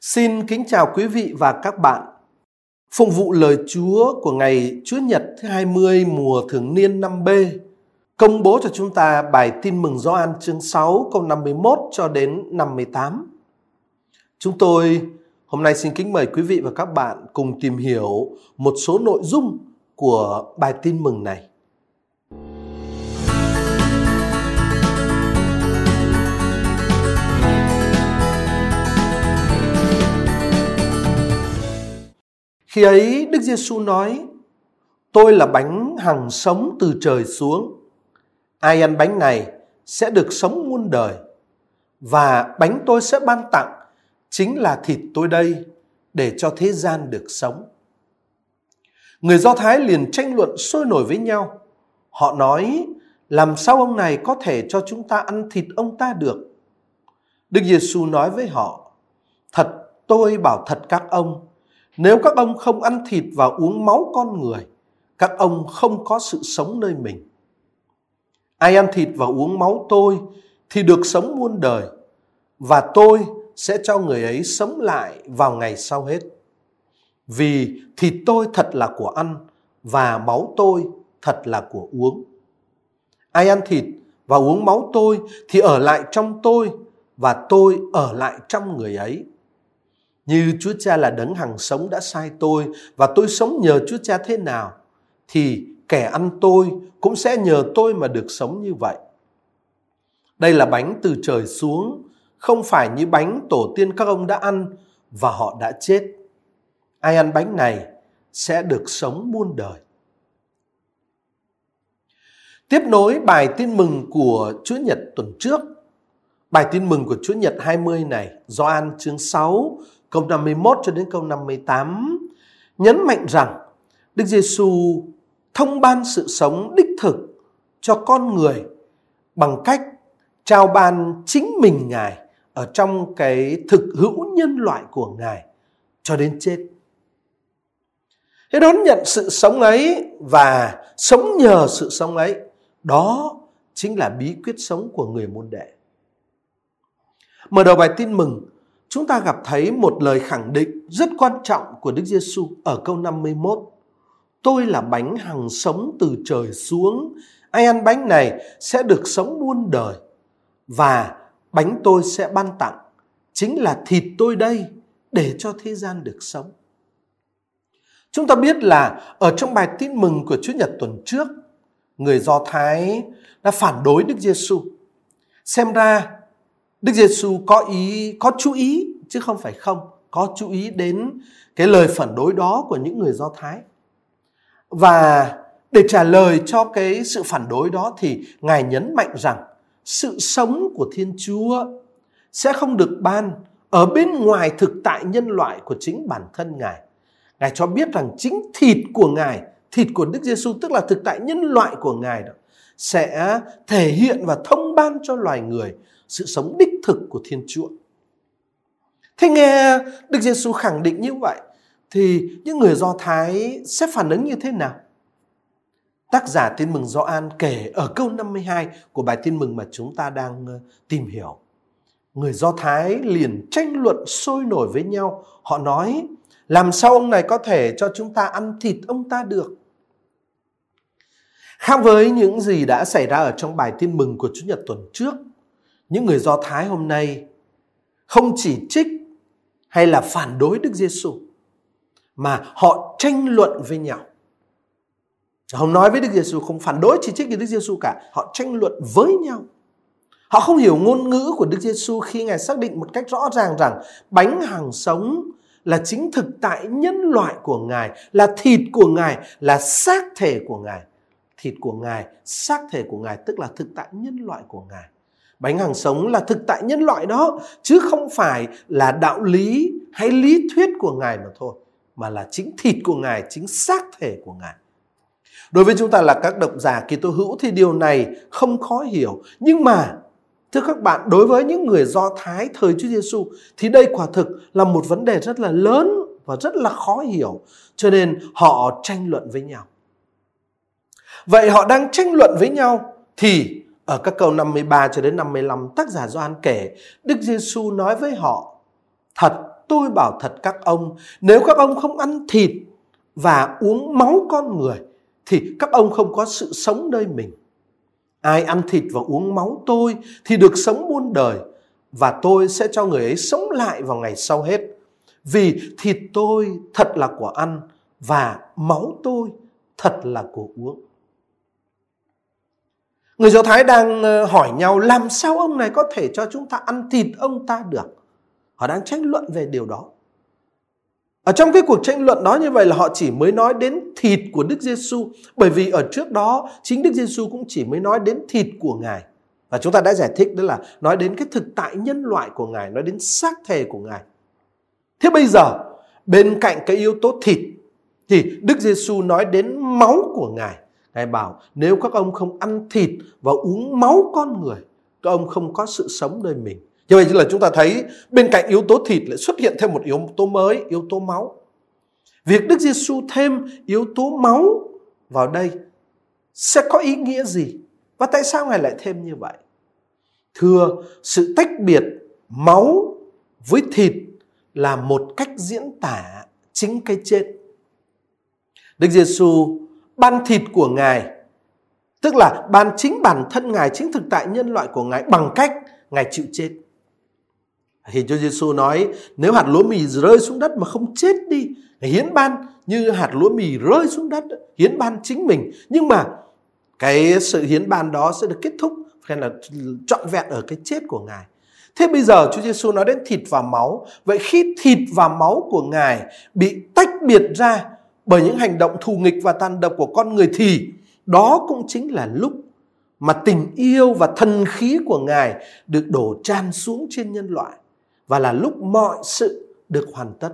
Xin kính chào quý vị và các bạn. Phụng vụ lời Chúa của ngày Chúa Nhật thứ 20 mùa thường niên năm B, công bố cho chúng ta bài tin mừng Gioan chương 6 câu 51 cho đến 58. Chúng tôi hôm nay xin kính mời quý vị và các bạn cùng tìm hiểu một số nội dung của bài tin mừng này. Khi ấy Đức Giêsu nói: Tôi là bánh hằng sống từ trời xuống. Ai ăn bánh này sẽ được sống muôn đời. Và bánh tôi sẽ ban tặng chính là thịt tôi đây để cho thế gian được sống. Người Do Thái liền tranh luận sôi nổi với nhau. Họ nói, làm sao ông này có thể cho chúng ta ăn thịt ông ta được? Đức Giêsu nói với họ, thật tôi bảo thật các ông, nếu các ông không ăn thịt và uống máu con người, các ông không có sự sống nơi mình. Ai ăn thịt và uống máu tôi thì được sống muôn đời, và tôi sẽ cho người ấy sống lại vào ngày sau hết. Vì thịt tôi thật là của ăn và máu tôi thật là của uống. Ai ăn thịt và uống máu tôi thì ở lại trong tôi và tôi ở lại trong người ấy. Như Chúa Cha là đấng hằng sống đã sai tôi và tôi sống nhờ Chúa Cha thế nào thì kẻ ăn tôi cũng sẽ nhờ tôi mà được sống như vậy. Đây là bánh từ trời xuống, không phải như bánh tổ tiên các ông đã ăn và họ đã chết. Ai ăn bánh này sẽ được sống muôn đời. Tiếp nối bài tin mừng của Chúa Nhật tuần trước, bài tin mừng của Chúa Nhật 20 này, Gioan chương 6 câu 51 cho đến câu 58 nhấn mạnh rằng Đức Giêsu thông ban sự sống đích thực cho con người bằng cách trao ban chính mình Ngài ở trong cái thực hữu nhân loại của Ngài cho đến chết. Thế đón nhận sự sống ấy và sống nhờ sự sống ấy, đó chính là bí quyết sống của người môn đệ. Mở đầu bài tin mừng, chúng ta gặp thấy một lời khẳng định rất quan trọng của Đức Giêsu ở câu 51. Tôi là bánh hằng sống từ trời xuống, ai ăn bánh này sẽ được sống muôn đời và bánh tôi sẽ ban tặng chính là thịt tôi đây để cho thế gian được sống. Chúng ta biết là ở trong bài tin mừng của Chúa Nhật tuần trước, người Do Thái đã phản đối Đức Giêsu. Xem ra Đức Giêsu có ý có chú ý chứ không phải không, có chú ý đến cái lời phản đối đó của những người Do Thái. Và để trả lời cho cái sự phản đối đó thì Ngài nhấn mạnh rằng sự sống của Thiên Chúa sẽ không được ban ở bên ngoài thực tại nhân loại của chính bản thân Ngài. Ngài cho biết rằng chính thịt của Ngài, thịt của Đức Giêsu tức là thực tại nhân loại của Ngài đó sẽ thể hiện và thông ban cho loài người sự sống đích thực của Thiên Chúa. Thế nghe Đức Giêsu khẳng định như vậy thì những người Do Thái sẽ phản ứng như thế nào? Tác giả Tin mừng Gioan kể ở câu 52 của bài Tin mừng mà chúng ta đang ờ, tìm hiểu. Người Do Thái liền tranh luận sôi nổi với nhau. Họ nói, làm sao ông này có thể cho chúng ta ăn thịt ông ta được? Khác với những gì đã xảy ra ở trong bài tin mừng của Chủ nhật tuần trước, những người Do Thái hôm nay không chỉ trích hay là phản đối Đức Giêsu mà họ tranh luận với nhau. Không nói với Đức Giêsu, không phản đối chỉ trích với Đức Giêsu cả, họ tranh luận với nhau. Họ không hiểu ngôn ngữ của Đức Giêsu khi Ngài xác định một cách rõ ràng rằng bánh hàng sống là chính thực tại nhân loại của Ngài, là thịt của Ngài, là xác thể của Ngài. Thịt của Ngài, xác thể của Ngài tức là thực tại nhân loại của Ngài. Bánh hàng sống là thực tại nhân loại đó, chứ không phải là đạo lý hay lý thuyết của Ngài mà thôi, mà là chính thịt của Ngài, chính xác thể của Ngài. Đối với chúng ta là các độc giả kỳ tô hữu thì điều này không khó hiểu. Nhưng mà thưa các bạn, đối với những người Do Thái thời Chúa Giêsu thì đây quả thực là một vấn đề rất là lớn và rất là khó hiểu. Cho nên họ tranh luận với nhau. Vậy họ đang tranh luận với nhau thì ở các câu 53 cho đến 55 tác giả Gioan kể Đức Giêsu nói với họ Thật tôi bảo thật các ông, nếu các ông không ăn thịt và uống máu con người thì các ông không có sự sống nơi mình. Ai ăn thịt và uống máu tôi thì được sống muôn đời và tôi sẽ cho người ấy sống lại vào ngày sau hết. Vì thịt tôi thật là của ăn và máu tôi thật là của uống. Người Do Thái đang ờ, hỏi nhau làm sao ông này có thể cho chúng ta ăn thịt ông ta được. Họ đang tranh luận về điều đó. Ở trong cái cuộc tranh luận đó như vậy là họ chỉ mới nói đến thịt của Đức Giêsu bởi vì ở trước đó chính Đức Giêsu cũng chỉ mới nói đến thịt của Ngài. Và chúng ta đã giải thích đó là nói đến cái thực tại nhân loại của Ngài, nói đến xác thể của Ngài. Thế bây giờ bên cạnh cái yếu tố thịt thì Đức Giêsu nói đến máu của Ngài. Ngài bảo nếu các ông không ăn thịt và uống máu con người, các ông không có sự sống nơi mình. Như vậy là chúng ta thấy bên cạnh yếu tố thịt lại xuất hiện thêm một yếu tố mới, yếu tố máu. Việc Đức Giêsu thêm yếu tố máu vào đây sẽ có ý nghĩa gì? Và tại sao Ngài lại thêm như vậy? Thưa, sự tách biệt máu với thịt là một cách diễn tả chính cái chết. Đức Giêsu ban thịt của Ngài, tức là ban chính bản thân Ngài, chính thực tại nhân loại của Ngài bằng cách Ngài chịu chết. Thì Chúa Giêsu nói nếu hạt lúa mì rơi xuống đất mà không chết đi, hiến ban như hạt lúa mì rơi xuống đất, hiến ban chính mình. Nhưng mà cái sự hiến ban đó sẽ được kết thúc hay là trọn vẹn ở cái chết của Ngài. Thế bây giờ Chúa Giêsu nói đến thịt và máu. Vậy khi thịt và máu của Ngài bị tách biệt ra bởi những hành động thù nghịch và tàn độc của con người thì đó cũng chính là lúc mà tình yêu và thần khí của Ngài được đổ tràn xuống trên nhân loại và là lúc mọi sự được hoàn tất.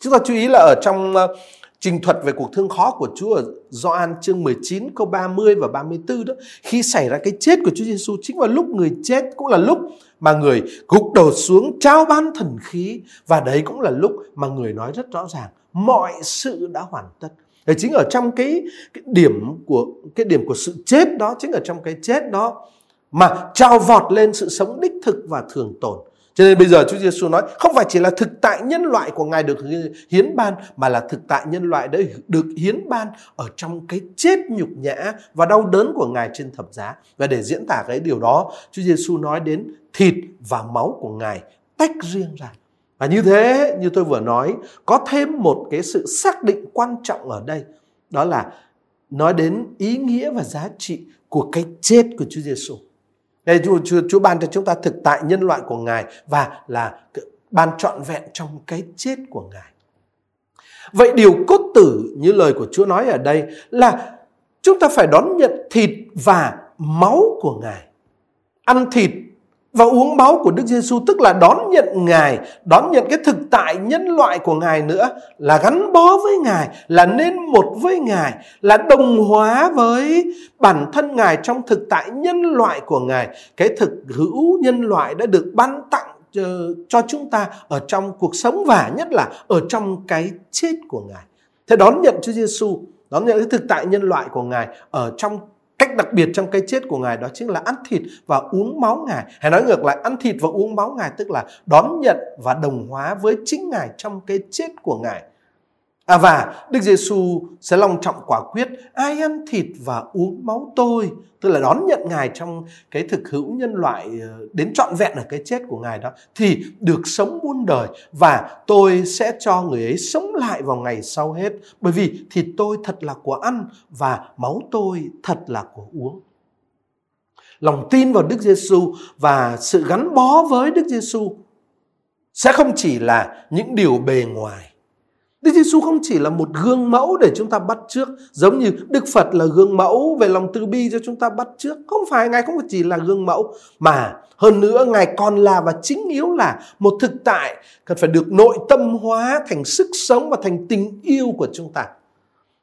Chúng ta chú ý là ở trong ờ, trình thuật về cuộc thương khó của Chúa ở Gioan chương 19 câu 30 và 34 đó, khi xảy ra cái chết của Chúa Giêsu chính vào lúc người chết cũng là lúc mà người gục đầu xuống trao ban thần khí và đấy cũng là lúc mà người nói rất rõ ràng mọi sự đã hoàn tất. Thì chính ở trong cái, cái điểm của cái điểm của sự chết đó chính ở trong cái chết đó mà trao vọt lên sự sống đích thực và thường tồn cho nên bây giờ Chúa Giêsu nói không phải chỉ là thực tại nhân loại của Ngài được hiến ban mà là thực tại nhân loại đã được hiến ban ở trong cái chết nhục nhã và đau đớn của Ngài trên thập giá. Và để diễn tả cái điều đó, Chúa Giêsu nói đến thịt và máu của Ngài tách riêng ra. Và như thế, như tôi vừa nói, có thêm một cái sự xác định quan trọng ở đây. Đó là nói đến ý nghĩa và giá trị của cái chết của Chúa Giêsu. Đây Chúa, Chúa, Chúa ban cho chúng ta thực tại nhân loại của Ngài và là ban trọn vẹn trong cái chết của Ngài. Vậy điều cốt tử như lời của Chúa nói ở đây là chúng ta phải đón nhận thịt và máu của Ngài. Ăn thịt và uống máu của Đức Giêsu tức là đón nhận Ngài, đón nhận cái thực tại nhân loại của Ngài nữa là gắn bó với Ngài, là nên một với Ngài, là đồng hóa với bản thân Ngài trong thực tại nhân loại của Ngài. Cái thực hữu nhân loại đã được ban tặng cho chúng ta ở trong cuộc sống và nhất là ở trong cái chết của Ngài. Thế đón nhận Chúa Giêsu, đón nhận cái thực tại nhân loại của Ngài ở trong Cách đặc biệt trong cái chết của Ngài đó chính là ăn thịt và uống máu Ngài. Hay nói ngược lại, ăn thịt và uống máu Ngài tức là đón nhận và đồng hóa với chính Ngài trong cái chết của Ngài. À và Đức Giêsu sẽ long trọng quả quyết, ai ăn thịt và uống máu tôi tức là đón nhận Ngài trong cái thực hữu nhân loại ờ, đến trọn vẹn ở cái chết của Ngài đó, thì được sống muôn đời và tôi sẽ cho người ấy sống lại vào ngày sau hết bởi vì thịt tôi thật là của ăn và máu tôi thật là của uống. Lòng tin vào Đức Giêsu và sự gắn bó với Đức Giêsu sẽ không chỉ là những điều bề ngoài Đức Giêsu không chỉ là một gương mẫu để chúng ta bắt trước, giống như Đức Phật là gương mẫu về lòng từ bi cho chúng ta bắt trước. Không phải Ngài không chỉ là gương mẫu, mà hơn nữa Ngài còn là và chính yếu là một thực tại cần phải được nội tâm hóa thành sức sống và thành tình yêu của chúng ta.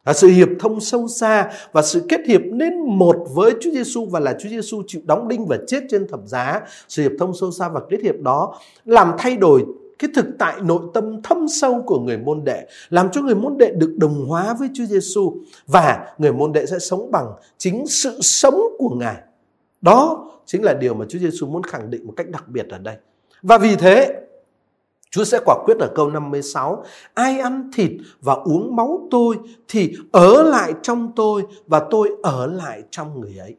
Là sự hiệp thông sâu xa và sự kết hiệp nên một với Chúa Giêsu và là Chúa Giêsu chịu đóng đinh và chết trên thập giá. Sự hiệp thông sâu xa và kết hiệp đó làm thay đổi cái thực tại nội tâm thâm sâu của người môn đệ làm cho người môn đệ được đồng hóa với Chúa Giêsu và người môn đệ sẽ sống bằng chính sự sống của Ngài. Đó chính là điều mà Chúa Giêsu muốn khẳng định một cách đặc biệt ở đây. Và vì thế, Chúa sẽ quả quyết ở câu 56, ai ăn thịt và uống máu tôi thì ở lại trong tôi và tôi ở lại trong người ấy.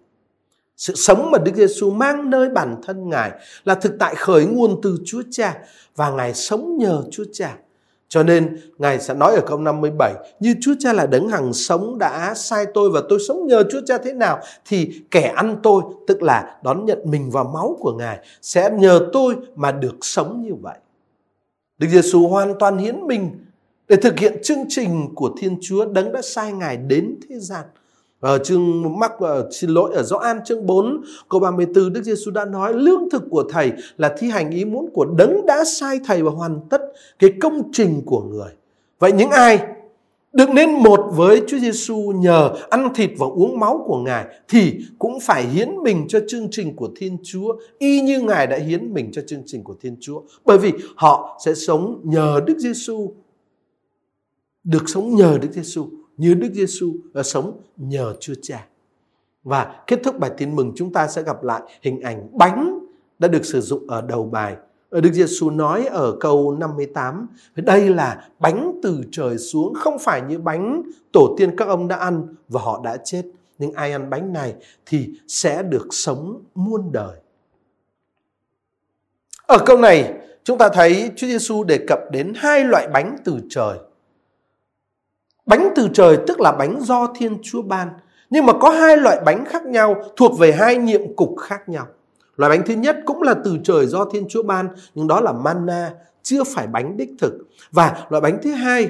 Sự sống mà Đức Giêsu mang nơi bản thân Ngài là thực tại khởi nguồn từ Chúa Cha và Ngài sống nhờ Chúa Cha. Cho nên, Ngài sẽ nói ở câu 57 Như Chúa Cha là đấng hằng sống đã sai tôi và tôi sống nhờ Chúa Cha thế nào, Thì kẻ ăn tôi, tức là đón nhận mình vào máu của Ngài, Sẽ nhờ tôi mà được sống như vậy Đức Giêsu hoàn toàn hiến mình để thực hiện chương trình của Thiên Chúa đấng đã sai Ngài đến thế gian. Ở chương mắc ờ, xin lỗi, ở Gioan chương 4 câu 34 Đức Giêsu đã nói, lương thực của thầy là thi hành ý muốn của đấng đã sai thầy và hoàn tất cái công trình của người. Vậy những ai được nên một với Chúa Giêsu nhờ ăn thịt và uống máu của Ngài thì cũng phải hiến mình cho chương trình của Thiên Chúa, y như Ngài đã hiến mình cho chương trình của Thiên Chúa. Bởi vì họ sẽ sống nhờ Đức Giêsu được sống nhờ Đức Giêsu như Đức Giêsu đã sống nhờ Chúa Cha. Và kết thúc bài tin mừng chúng ta sẽ gặp lại hình ảnh bánh đã được sử dụng ở đầu bài Đức Giêsu nói ở câu 58, đây là bánh từ trời xuống, không phải như bánh tổ tiên các ông đã ăn và họ đã chết. Nhưng ai ăn bánh này thì sẽ được sống muôn đời. Ở câu này, chúng ta thấy Chúa Giêsu đề cập đến hai loại bánh từ trời. Bánh từ trời tức là bánh do Thiên Chúa ban, nhưng mà có hai loại bánh khác nhau thuộc về hai nhiệm cục khác nhau. Loại bánh thứ nhất cũng là từ trời do Thiên Chúa ban, nhưng đó là manna, chưa phải bánh đích thực. Và loại bánh thứ hai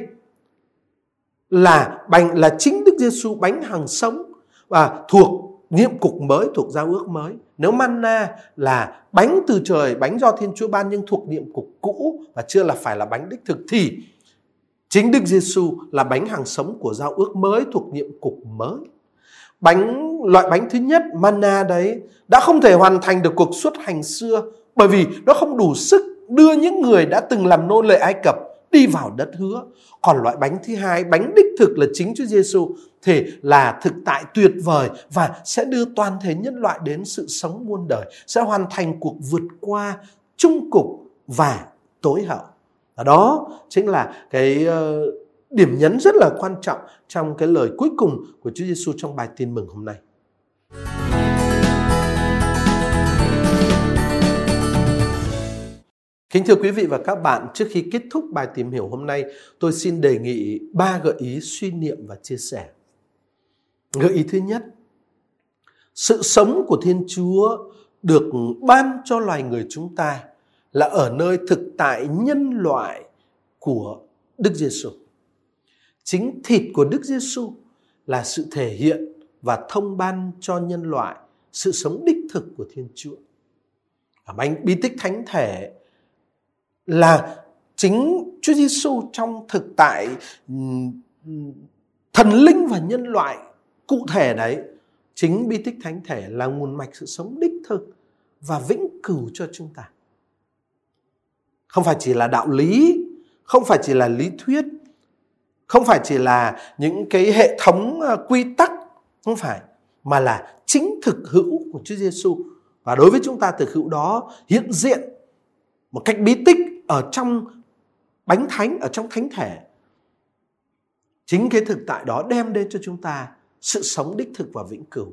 là bánh là chính Đức Giêsu bánh hàng sống và thuộc nhiệm cục mới thuộc giao ước mới. Nếu manna là bánh từ trời, bánh do Thiên Chúa ban nhưng thuộc nhiệm cục cũ và chưa là phải là bánh đích thực thì chính Đức Giêsu là bánh hàng sống của giao ước mới thuộc nhiệm cục mới bánh loại bánh thứ nhất manna đấy đã không thể hoàn thành được cuộc xuất hành xưa bởi vì nó không đủ sức đưa những người đã từng làm nô lệ Ai Cập đi vào đất hứa. Còn loại bánh thứ hai, bánh đích thực là chính Chúa Giêsu thì là thực tại tuyệt vời và sẽ đưa toàn thể nhân loại đến sự sống muôn đời, sẽ hoàn thành cuộc vượt qua trung cục và tối hậu. Đó chính là cái ờ, điểm nhấn rất là quan trọng trong cái lời cuối cùng của Chúa Giêsu trong bài tin mừng hôm nay. Kính thưa quý vị và các bạn, trước khi kết thúc bài tìm hiểu hôm nay, tôi xin đề nghị ba gợi ý suy niệm và chia sẻ. Gợi ý thứ nhất, sự sống của Thiên Chúa được ban cho loài người chúng ta là ở nơi thực tại nhân loại của Đức Giêsu. Chính thịt của Đức Giêsu là sự thể hiện và thông ban cho nhân loại sự sống đích thực của Thiên Chúa. Ở bánh bí tích thánh thể là chính Chúa Giêsu trong thực tại thần linh và nhân loại cụ thể đấy chính bi tích thánh thể là nguồn mạch sự sống đích thực và vĩnh cửu cho chúng ta không phải chỉ là đạo lý không phải chỉ là lý thuyết không phải chỉ là những cái hệ thống ờ, quy tắc không phải mà là chính thực hữu của Chúa Giêsu và đối với chúng ta thực hữu đó hiện diện một cách bí tích ở trong bánh thánh ở trong thánh thể. Chính cái thực tại đó đem đến cho chúng ta sự sống đích thực và vĩnh cửu.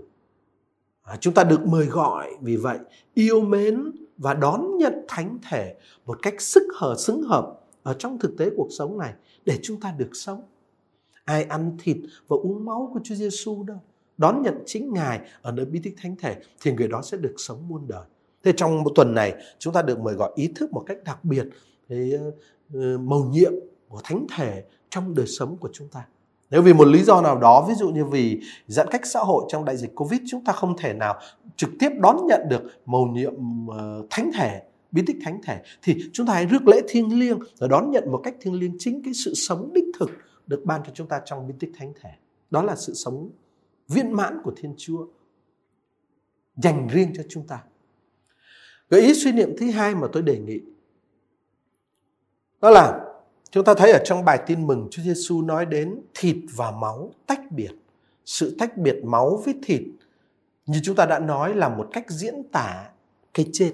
À, chúng ta được mời gọi vì vậy yêu mến và đón nhận thánh thể một cách sức hở xứng hợp ở trong thực tế cuộc sống này để chúng ta được sống. Ai ăn thịt và uống máu của Chúa Giêsu đâu, đón nhận chính Ngài ở nơi bí tích thánh thể thì người đó sẽ được sống muôn đời. Thế trong một tuần này chúng ta được mời gọi ý thức một cách đặc biệt cái màu mầu nhiệm của thánh thể trong đời sống của chúng ta. Nếu vì một lý do nào đó, ví dụ như vì giãn cách xã hội trong đại dịch Covid, chúng ta không thể nào trực tiếp đón nhận được mầu nhiệm uh, thánh thể bí tích thánh thể thì chúng ta hãy rước lễ thiêng liêng và đón nhận một cách thiêng liêng chính cái sự sống đích thực được ban cho chúng ta trong bí tích thánh thể. Đó là sự sống viên mãn của thiên chúa dành riêng cho chúng ta. Gợi ý suy niệm thứ hai mà tôi đề nghị đó là chúng ta thấy ở trong bài tin mừng Chúa Giêsu nói đến thịt và máu tách biệt sự tách biệt máu với thịt, như chúng ta đã nói, là một cách diễn tả cái chết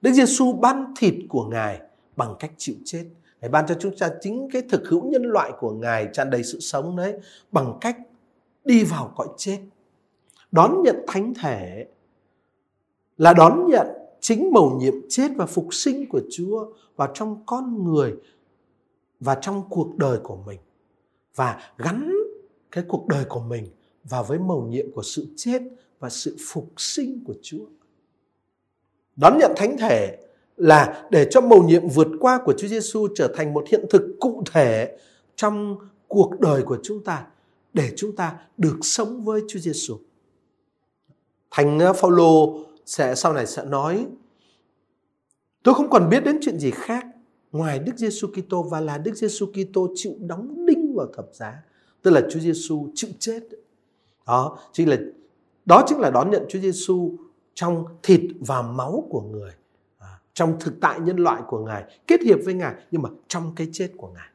Đức Giêsu ban thịt của Ngài bằng cách chịu chết. Ngài ban cho chúng ta chính cái thực hữu nhân loại của Ngài tràn đầy sự sống đấy, bằng cách đi vào cõi chết. Đón nhận thánh thể là đón nhận chính mầu nhiệm chết và phục sinh của Chúa vào trong con người và trong cuộc đời của mình, và gắn cái cuộc đời của mình vào với mầu nhiệm của sự chết và sự phục sinh của Chúa. Đón nhận thánh thể là để cho mầu nhiệm vượt qua của Chúa Giêsu trở thành một hiện thực cụ thể trong cuộc đời của chúng ta, để chúng ta được sống với Chúa Giêsu. Thánh Phaolô sẽ sau này sẽ nói tôi không còn biết đến chuyện gì khác ngoài Đức Giêsu Kitô và là Đức Giêsu Kitô chịu đóng đinh vào thập giá, tức là Chúa Giêsu chịu chết. Đó chính là đó chính là đón nhận Chúa Giêsu trong thịt và máu của người, à, trong thực tại nhân loại của Ngài, kết hiệp với Ngài nhưng mà trong cái chết của Ngài.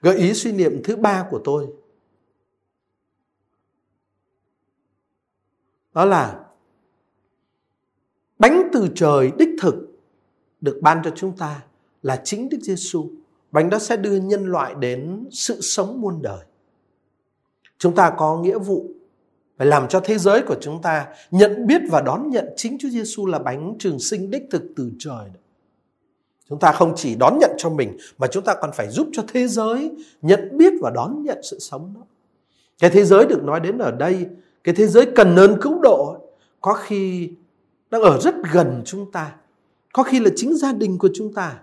Gợi ý suy niệm thứ ba của tôi đó là bánh từ trời đích thực được ban cho chúng ta là chính Đức Giêsu. Bánh đó sẽ đưa nhân loại đến sự sống muôn đời. Chúng ta có nghĩa vụ phải làm cho thế giới của chúng ta nhận biết và đón nhận chính Chúa Giêsu là bánh trường sinh đích thực từ trời. Chúng ta không chỉ đón nhận cho mình mà chúng ta còn phải giúp cho thế giới nhận biết và đón nhận sự sống đó. Cái thế giới được nói đến ở đây, cái thế giới cần ơn cứu độ có khi đang ở rất gần chúng ta, có khi là chính gia đình của chúng ta,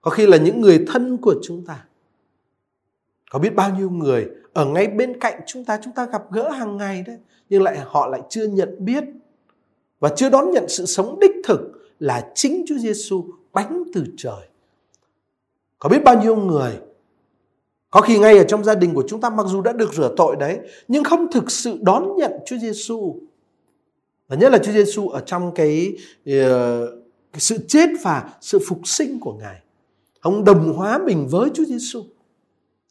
có khi là những người thân của chúng ta. Có biết bao nhiêu người ở ngay bên cạnh chúng ta chúng ta gặp gỡ hàng ngày đấy nhưng lại họ lại chưa nhận biết và chưa đón nhận sự sống đích thực là chính Chúa Giêsu bánh từ trời. Có biết bao nhiêu người có khi ngay ở trong gia đình của chúng ta mặc dù đã được rửa tội đấy nhưng không thực sự đón nhận Chúa Giêsu. Và nhất là Chúa Giêsu ở trong cái, ờ, cái sự chết và sự phục sinh của Ngài. Ông đồng hóa mình với Chúa Giêsu.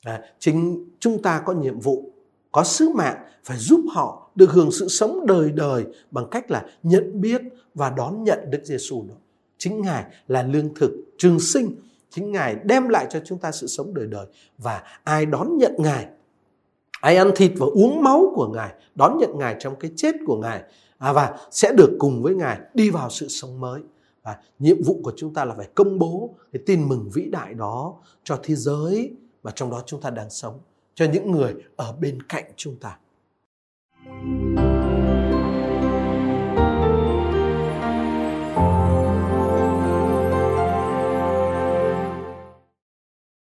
À, chính chúng ta có nhiệm vụ, có sứ mạng phải giúp họ được hưởng sự sống đời đời bằng cách là nhận biết và đón nhận Đức Giêsu đó. Chính Ngài là lương thực trường sinh, chính Ngài đem lại cho chúng ta sự sống đời đời và ai đón nhận Ngài, ai ăn thịt và uống máu của Ngài, đón nhận Ngài trong cái chết của Ngài à, và sẽ được cùng với Ngài đi vào sự sống mới. Và nhiệm vụ của chúng ta là phải công bố cái tin mừng vĩ đại đó cho thế giới mà trong đó chúng ta đang sống cho những người ở bên cạnh chúng ta. thank you